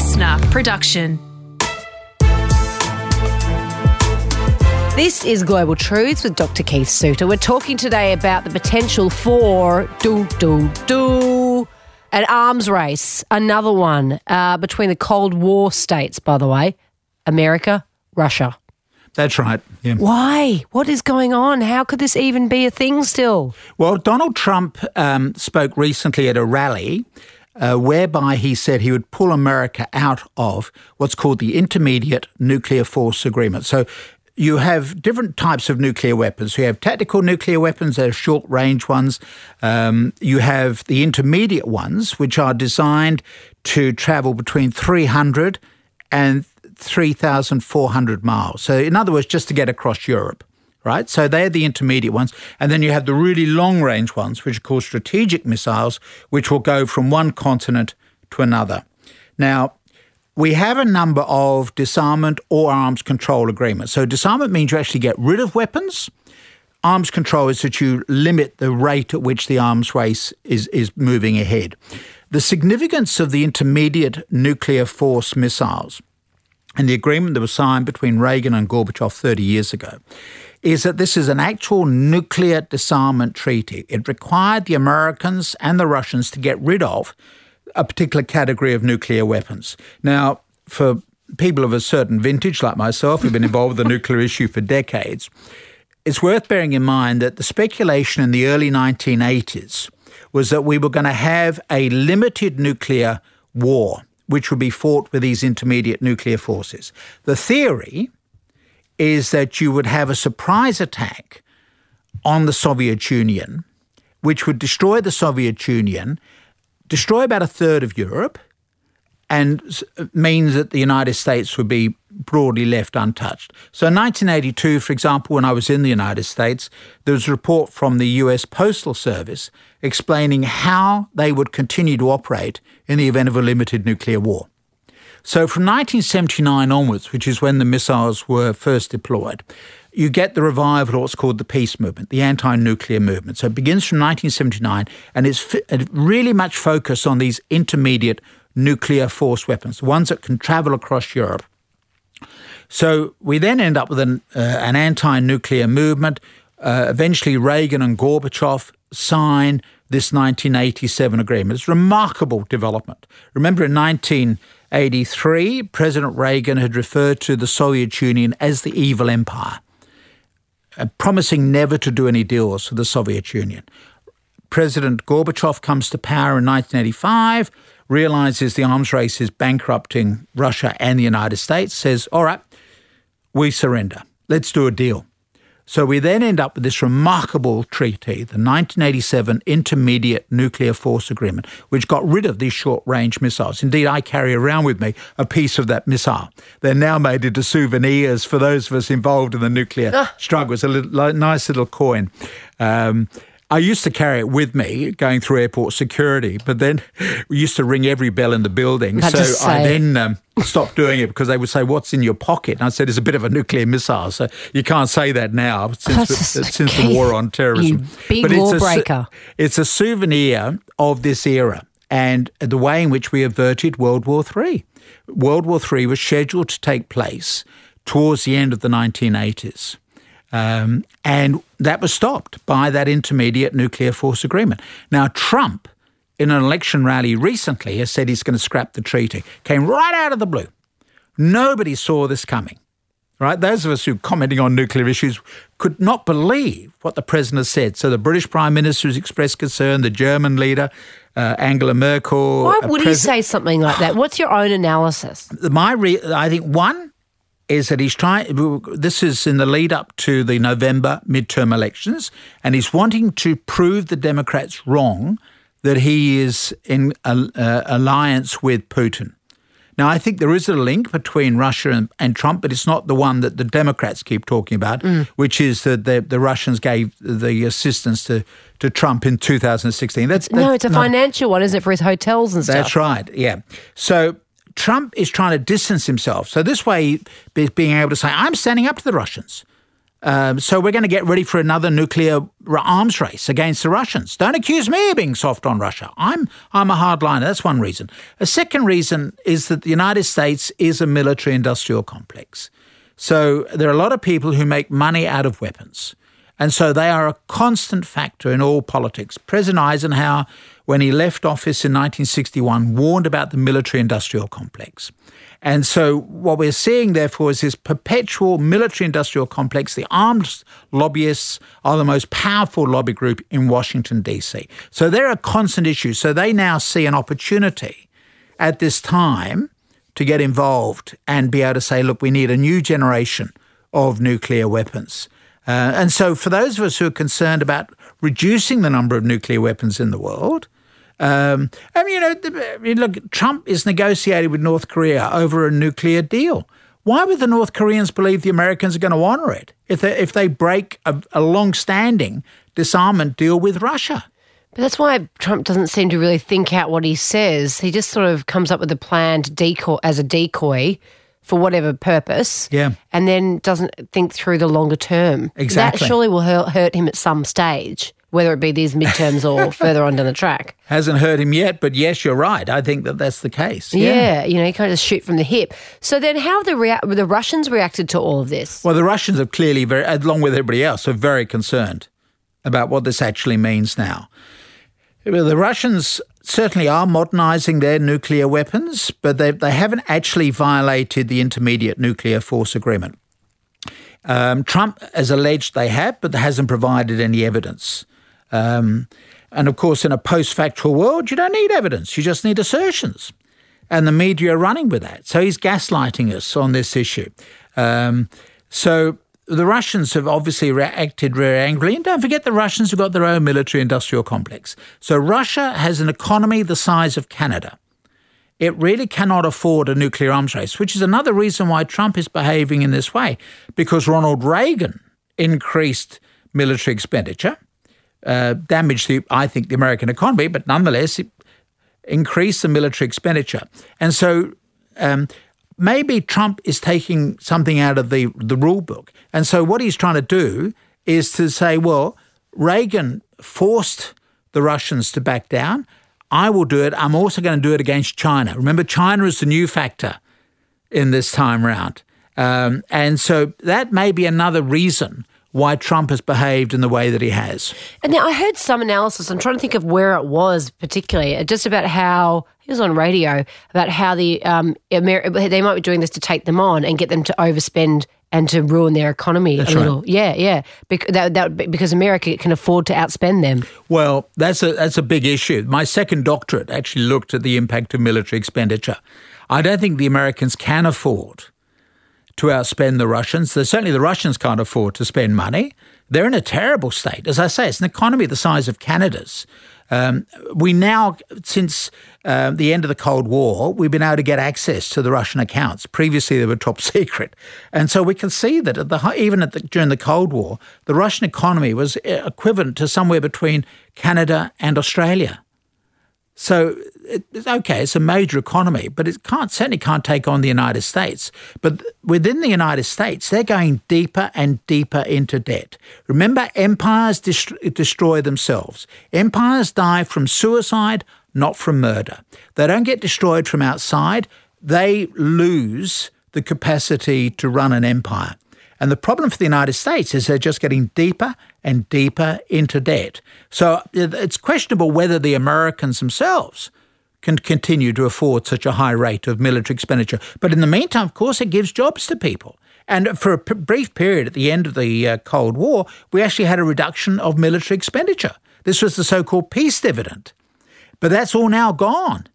listener production. This is Global Truths with Dr. Keith Suter. We're talking today about the potential for do do do an arms race, another one uh, between the Cold War states. By the way, America, Russia. That's right. Yeah. Why? What is going on? How could this even be a thing still? Well, Donald Trump um, spoke recently at a rally uh, whereby he said he would pull America out of what's called the Intermediate Nuclear Force Agreement. So you have different types of nuclear weapons. You have tactical nuclear weapons, they're short range ones. Um, you have the intermediate ones, which are designed to travel between 300 and 3,400 miles. So, in other words, just to get across Europe, right? So, they're the intermediate ones. And then you have the really long range ones, which are called strategic missiles, which will go from one continent to another. Now, we have a number of disarmament or arms control agreements. So, disarmament means you actually get rid of weapons. Arms control is that you limit the rate at which the arms race is, is moving ahead. The significance of the intermediate nuclear force missiles and the agreement that was signed between Reagan and Gorbachev 30 years ago is that this is an actual nuclear disarmament treaty. It required the Americans and the Russians to get rid of a particular category of nuclear weapons. Now, for people of a certain vintage like myself who've been involved with the nuclear issue for decades, it's worth bearing in mind that the speculation in the early 1980s was that we were going to have a limited nuclear war, which would be fought with these intermediate nuclear forces. The theory is that you would have a surprise attack on the Soviet Union, which would destroy the Soviet Union destroy about a third of Europe and means that the United States would be broadly left untouched. So in 1982, for example, when I was in the United States, there was a report from the US Postal Service explaining how they would continue to operate in the event of a limited nuclear war. So from 1979 onwards, which is when the missiles were first deployed, you get the revival of what's called the peace movement, the anti nuclear movement. So it begins from 1979 and it's really much focused on these intermediate nuclear force weapons, the ones that can travel across Europe. So we then end up with an, uh, an anti nuclear movement. Uh, eventually, Reagan and Gorbachev sign this 1987 agreement. It's a remarkable development. Remember, in 1983, President Reagan had referred to the Soviet Union as the evil empire. Uh, promising never to do any deals with the Soviet Union. President Gorbachev comes to power in 1985, realizes the arms race is bankrupting Russia and the United States, says, All right, we surrender. Let's do a deal. So we then end up with this remarkable treaty, the 1987 Intermediate Nuclear Force Agreement, which got rid of these short range missiles. Indeed, I carry around with me a piece of that missile. They're now made into souvenirs for those of us involved in the nuclear ah. struggle. It's a little, nice little coin. Um, I used to carry it with me going through airport security, but then we used to ring every bell in the building. so I then um, stopped doing it because they would say, "What's in your pocket?" And I said, "It's a bit of a nuclear missile." So you can't say that now since, the, since the war on terrorism. Big but lawbreaker. It's, it's a souvenir of this era and the way in which we averted World War III. World War III was scheduled to take place towards the end of the 1980s. Um, and that was stopped by that intermediate nuclear force agreement. Now, Trump, in an election rally recently, has said he's going to scrap the treaty. Came right out of the blue. Nobody saw this coming. Right? Those of us who are commenting on nuclear issues could not believe what the president said. So the British Prime Minister has expressed concern, the German leader, uh, Angela Merkel. Why would pres- he say something like that? What's your own analysis? My, re- I think one, is that he's trying, this is in the lead up to the November midterm elections, and he's wanting to prove the Democrats wrong that he is in a, uh, alliance with Putin. Now, I think there is a link between Russia and, and, Trump, but it's not the one that the Democrats keep talking about, mm. which is that the, the, Russians gave the assistance to, to Trump in 2016. That's, that's no, it's a not, financial one, is it, for his hotels and stuff? That's right, yeah. So Trump is trying to distance himself. So this way, being able to say, I'm standing up to the Russians. Um, so we're going to get ready for another nuclear arms race against the Russians. Don't accuse me of being soft on Russia. I'm I'm a hardliner. That's one reason. A second reason is that the United States is a military industrial complex. So there are a lot of people who make money out of weapons. And so they are a constant factor in all politics. President Eisenhower, when he left office in 1961, warned about the military industrial complex. And so what we're seeing, therefore, is this perpetual military industrial complex. The armed lobbyists are the most powerful lobby group in Washington, D.C. So they're a constant issue. So they now see an opportunity at this time to get involved and be able to say, look, we need a new generation of nuclear weapons. Uh, and so, for those of us who are concerned about reducing the number of nuclear weapons in the world, um, I mean, you know, I mean, look, Trump is negotiating with North Korea over a nuclear deal. Why would the North Koreans believe the Americans are going to honour it if they, if they break a, a long standing disarmament deal with Russia? But that's why Trump doesn't seem to really think out what he says. He just sort of comes up with a plan to decoy as a decoy for whatever purpose. Yeah. And then doesn't think through the longer term. Exactly. That surely will hurt, hurt him at some stage, whether it be these midterms or further on down the track. Hasn't hurt him yet, but yes, you're right. I think that that's the case. Yeah, Yeah. you know, you can't just shoot from the hip. So then, how have the rea- the Russians reacted to all of this? Well, the Russians have clearly very, along with everybody else, are very concerned about what this actually means now. Well, the Russians certainly are modernizing their nuclear weapons, but they, they haven't actually violated the Intermediate Nuclear Force Agreement. Um, Trump has alleged they have, but hasn't provided any evidence. Um, and of course, in a post factual world, you don't need evidence, you just need assertions. And the media are running with that. So he's gaslighting us on this issue. Um, so the Russians have obviously reacted very angrily. And don't forget, the Russians have got their own military industrial complex. So Russia has an economy the size of Canada. It really cannot afford a nuclear arms race, which is another reason why Trump is behaving in this way, because Ronald Reagan increased military expenditure, uh, damaged, the, I think, the American economy, but nonetheless, it increased the military expenditure. And so um, maybe Trump is taking something out of the, the rule book. And so what he's trying to do is to say, well, Reagan forced the Russians to back down. I will do it. I'm also going to do it against China. Remember, China is the new factor in this time round. Um, and so that may be another reason why Trump has behaved in the way that he has. And now I heard some analysis. I'm trying to think of where it was, particularly uh, just about how he was on radio about how the um, Amer- they might be doing this to take them on and get them to overspend and to ruin their economy That's a right. little. Yeah, yeah. Bec- that, that, because America can afford to outspend them. Well, that's a that's a big issue. My second doctorate actually looked at the impact of military expenditure. I don't think the Americans can afford to outspend the Russians. Certainly, the Russians can't afford to spend money. They're in a terrible state. As I say, it's an economy the size of Canada's. Um, we now, since uh, the end of the Cold War, we've been able to get access to the Russian accounts. Previously, they were top secret, and so we can see that at the even at the, during the Cold War, the Russian economy was uh, equivalent to somewhere between Canada and Australia. So it's okay, it's a major economy, but it can't certainly can't take on the United States. But within the United States, they're going deeper and deeper into debt. Remember, empires dest- destroy themselves. Empires die from suicide, not from murder. They don't get destroyed from outside. They lose the capacity to run an empire. And the problem for the United States is they're just getting deeper and deeper into debt. So it's questionable whether the Americans themselves can continue to afford such a high rate of military expenditure. But in the meantime, of course, it gives jobs to people. And for a p- brief period at the end of the uh, Cold War, we actually had a reduction of military expenditure. This was the so called peace dividend. But that's all now gone.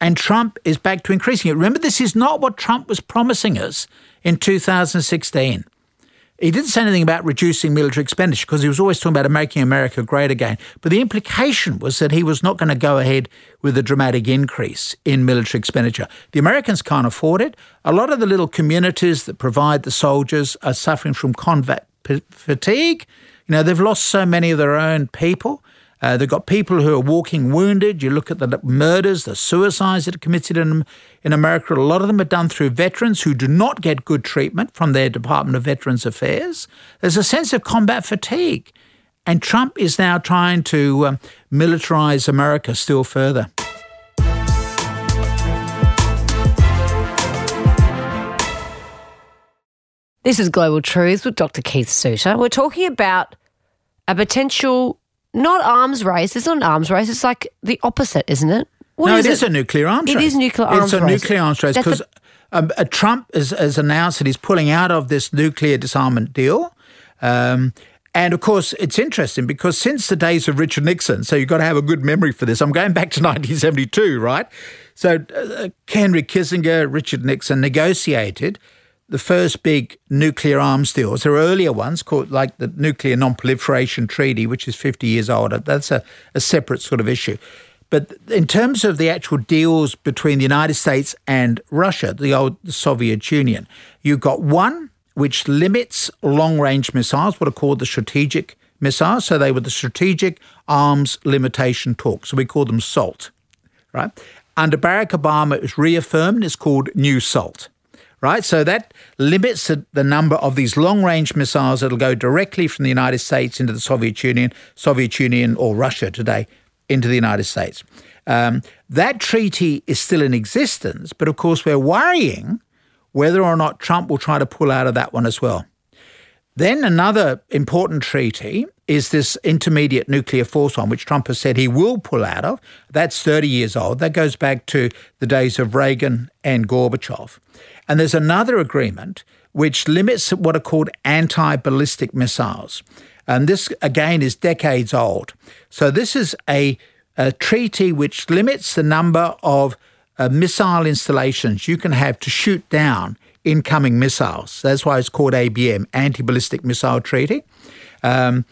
And Trump is back to increasing it. Remember, this is not what Trump was promising us in 2016. He didn't say anything about reducing military expenditure because he was always talking about making America great again. But the implication was that he was not going to go ahead with a dramatic increase in military expenditure. The Americans can't afford it. A lot of the little communities that provide the soldiers are suffering from combat p- fatigue. You know, they've lost so many of their own people. Uh, they've got people who are walking wounded. You look at the murders, the suicides that are committed in, in America. A lot of them are done through veterans who do not get good treatment from their Department of Veterans Affairs. There's a sense of combat fatigue. And Trump is now trying to um, militarize America still further. This is Global Truths with Dr. Keith Suter. We're talking about a potential, not arms race. It's not an arms race. It's like the opposite, isn't it? What no, is it is a nuclear arms it race. It is nuclear arms race. It's a race. nuclear arms race because um, uh, Trump has, has, announced that he's pulling out of this nuclear disarmament deal. Um, and of course, it's interesting because since the days of Richard Nixon, so you've got to have a good memory for this. I'm going back to 1972, right? So uh, Henry Kissinger, Richard Nixon negotiated the first big nuclear arms deals. There are earlier ones called like the Nuclear Non-Proliferation Treaty, which is 50 years old. That's a, a separate sort of issue. But in terms of the actual deals between the United States and Russia, the old Soviet Union, you've got one which limits long range missiles, what are called the strategic missiles. So they were the Strategic Arms Limitation Talks. So we call them SALT, right? Under Barack Obama, it was reaffirmed. It's called New SALT right? So that limits the number of these long range missiles that'll go directly from the United States into the Soviet Union, Soviet Union or Russia today into the United States. Um, that treaty is still in existence, but of course, we're worrying whether or not Trump will try to pull out of that one as well. Then another important treaty is this intermediate nuclear force one, which Trump has said he will pull out of. That's 30 years old. That goes back to the days of Reagan and Gorbachev. And there's another agreement which limits what are called anti ballistic missiles. And this, again, is decades old. So this is a, a treaty which limits the number of uh, missile installations you can have to shoot down incoming missiles. That's why it's called ABM, Anti Ballistic Missile Treaty. Um,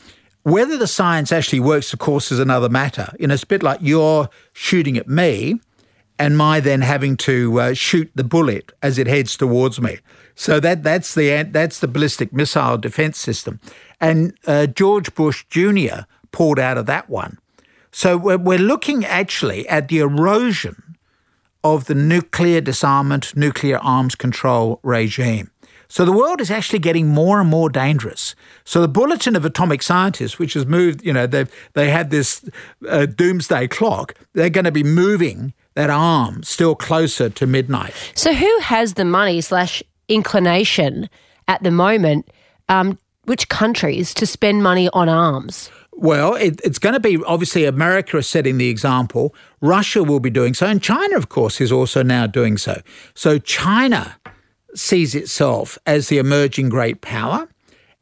whether the science actually works, of course, is another matter. You know, it's a bit like you're shooting at me and my then having to uh, shoot the bullet as it heads towards me. So that that's the that's the ballistic missile defense system, and uh, George Bush Jr. pulled out of that one. So we're, we're looking actually at the erosion of the nuclear disarmament, nuclear arms control regime. So the world is actually getting more and more dangerous. So the Bulletin of Atomic Scientists, which has moved, you know, they they had this uh, doomsday clock. They're going to be moving that arm still closer to midnight. So, who has the money slash inclination at the moment? Um, which countries to spend money on arms? Well, it, it's going to be obviously America is setting the example. Russia will be doing so, and China, of course, is also now doing so. So China sees itself as the emerging great power.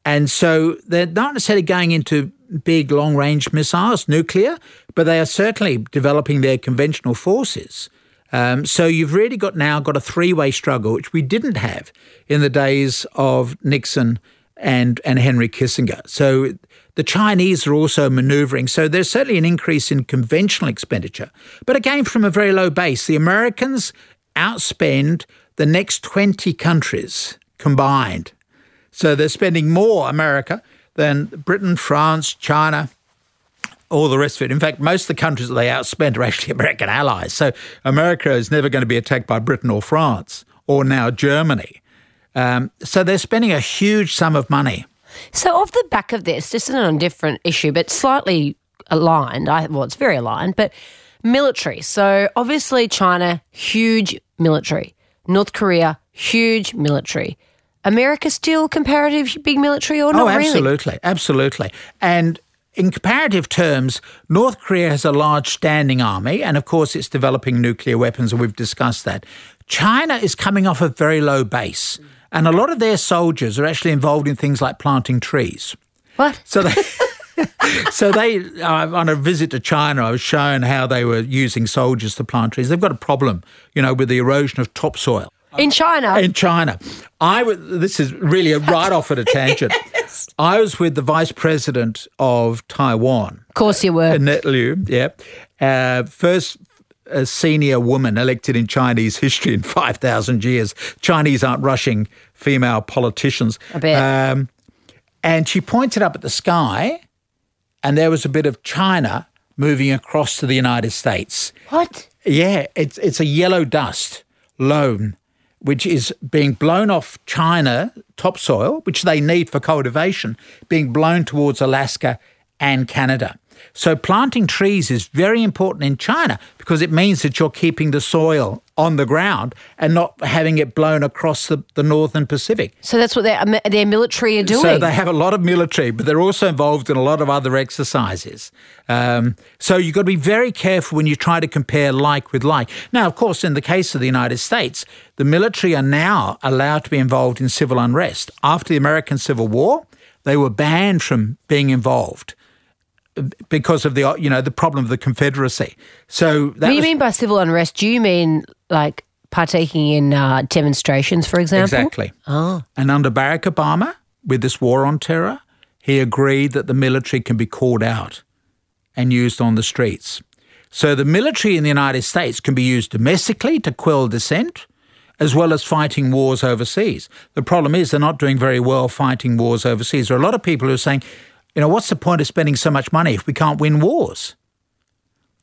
And so they're not necessarily going into big long range missiles, nuclear, but they are certainly developing their conventional forces. Um, so you've really got now got a three way struggle, which we didn't have in the days of Nixon and and Henry Kissinger. So the Chinese are also maneuvering. So there's certainly an increase in conventional expenditure, but again from a very low base. The Americans outspend the next 20 countries combined. So they're spending more America than Britain, France, China, all the rest of it. In fact, most of the countries that they outspend are actually American allies. So America is never going to be attacked by Britain or France or now Germany. Um, so they're spending a huge sum of money. So, off the back of this, just on a different issue, but slightly aligned, I, well, it's very aligned, but military. So, obviously, China, huge military. North Korea, huge military. America still comparative big military or not oh, absolutely, really? absolutely. And in comparative terms, North Korea has a large standing army, and of course, it's developing nuclear weapons, and we've discussed that. China is coming off a very low base, and a lot of their soldiers are actually involved in things like planting trees. What? So they. so they uh, on a visit to China, I was shown how they were using soldiers to plant trees. They've got a problem, you know, with the erosion of topsoil. In China? In China. I was, this is really a right off at a tangent. yes. I was with the vice president of Taiwan. Of course you were. Annette Lu, yeah. Uh, first a senior woman elected in Chinese history in 5,000 years. Chinese aren't rushing female politicians. A bit. Um, and she pointed up at the sky, and there was a bit of China moving across to the United States. What? Yeah, it's it's a yellow dust loam, which is being blown off China topsoil, which they need for cultivation, being blown towards Alaska and Canada. So planting trees is very important in China because it means that you're keeping the soil on the ground and not having it blown across the, the northern Pacific. So that's what their their military are doing. So they have a lot of military, but they're also involved in a lot of other exercises. Um, so you've got to be very careful when you try to compare like with like. Now, of course, in the case of the United States, the military are now allowed to be involved in civil unrest. After the American Civil War, they were banned from being involved because of the you know the problem of the Confederacy. So what do you was, mean by civil unrest? Do you mean like partaking in uh, demonstrations, for example? Exactly. Oh. And under Barack Obama, with this war on terror, he agreed that the military can be called out and used on the streets. So the military in the United States can be used domestically to quell dissent as well as fighting wars overseas. The problem is they're not doing very well fighting wars overseas. There are a lot of people who are saying, you know, what's the point of spending so much money if we can't win wars?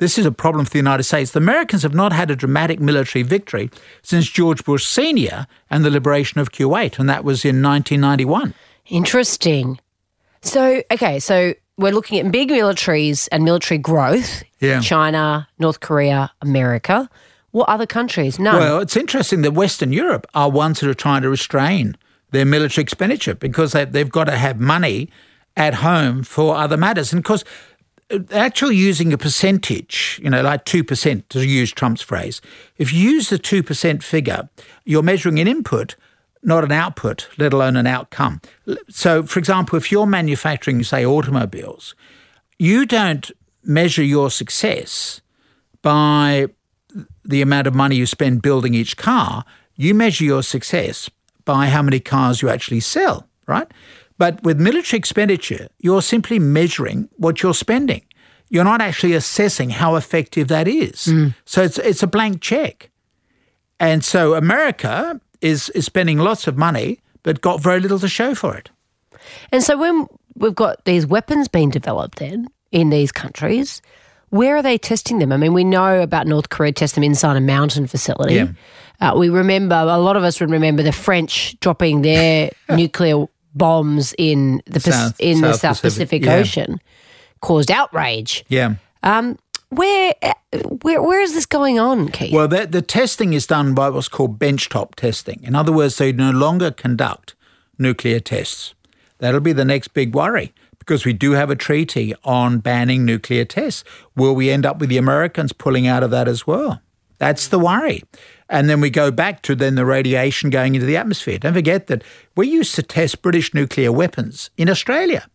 This is a problem for the United States. The Americans have not had a dramatic military victory since George Bush Sr. and the liberation of Kuwait, and that was in 1991. Interesting. So, okay, so we're looking at big militaries and military growth. Yeah. China, North Korea, America. What other countries? No. Well, it's interesting that Western Europe are ones that are trying to restrain their military expenditure because they, they've got to have money at home for other matters. And of course, actually using a percentage, you know, like 2% to use Trump's phrase, if you use the 2% figure, you're measuring an input, not an output, let alone an outcome. So, for example, if you're manufacturing, say, automobiles, you don't measure your success by the amount of money you spend building each car. You measure your success by how many cars you actually sell, right? But with military expenditure, you're simply measuring what you're spending. You're not actually assessing how effective that is. Mm. So it's, it's a blank check. And so America is, is spending lots of money, but got very little to show for it. And so when we've got these weapons being developed then in these countries, where are they testing them? I mean, we know about North Korea testing them inside a mountain facility. Yeah. Uh, we remember, a lot of us would remember the French dropping their nuclear bombs in the South, in South the South Pacific, Pacific yeah. Ocean caused outrage. Yeah. Um, where, where, where is this going on, Keith? Well, the, the testing is done by what's called benchtop testing. In other words, they no longer conduct nuclear tests. That'll be the next big worry because we do have a treaty on banning nuclear tests. Will we end up with the Americans pulling out of that as well? That's the worry. And then we go back to then the radiation going into the atmosphere. Don't forget that we used to test British nuclear weapons in Australia.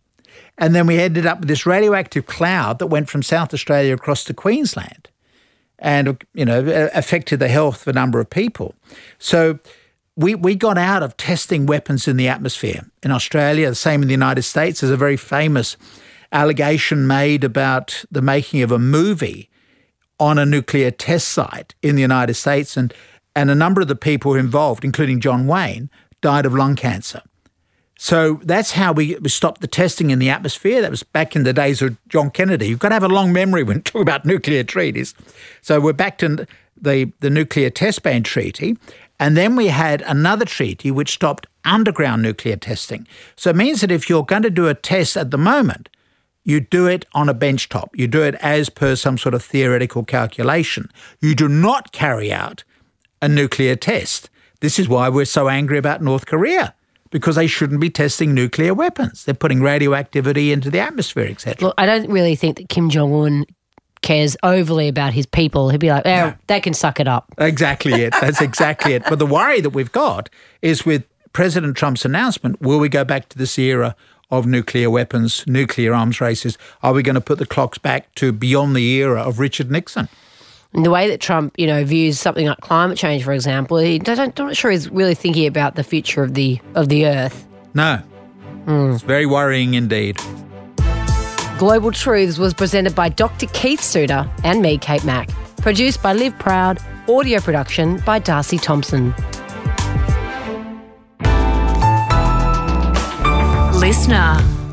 And then we ended up with this radioactive cloud that went from South Australia across to Queensland and, you know, affected the health of a number of people. So we, we got out of testing weapons in the atmosphere. In Australia, the same in the United States, there's a very famous allegation made about the making of a movie on a nuclear test site in the United States, and, and a number of the people involved, including John Wayne, died of lung cancer. So that's how we, stopped the testing in the atmosphere. That was back in the days of John Kennedy. You've got to have a long memory when talking about nuclear treaties. So we're back to the, the nuclear test ban treaty. And then we had another treaty which stopped underground nuclear testing. So it means that if you're going to do a test at the moment, you do it on a benchtop. You do it as per some sort of theoretical calculation. You do not carry out a nuclear test. This is why we're so angry about North Korea because they shouldn't be testing nuclear weapons. They're putting radioactivity into the atmosphere, etc. Look, I don't really think that Kim Jong Un cares overly about his people. He'd be like, "Oh, no. they can suck it up." Exactly it. That's exactly it. But the worry that we've got is with President Trump's announcement: Will we go back to this era of nuclear weapons, nuclear arms races? Are we going to put the clocks back to beyond the era of Richard Nixon? And the way that Trump, you know, views something like climate change, for example, he don't, I'm not sure he's really thinking about the future of the of the Earth. No, mm. it's very worrying indeed. Global Truths was presented by Dr. Keith Suter and me, Kate Mack. Produced by Liv Proud. Audio production by Darcy Thompson. Listener.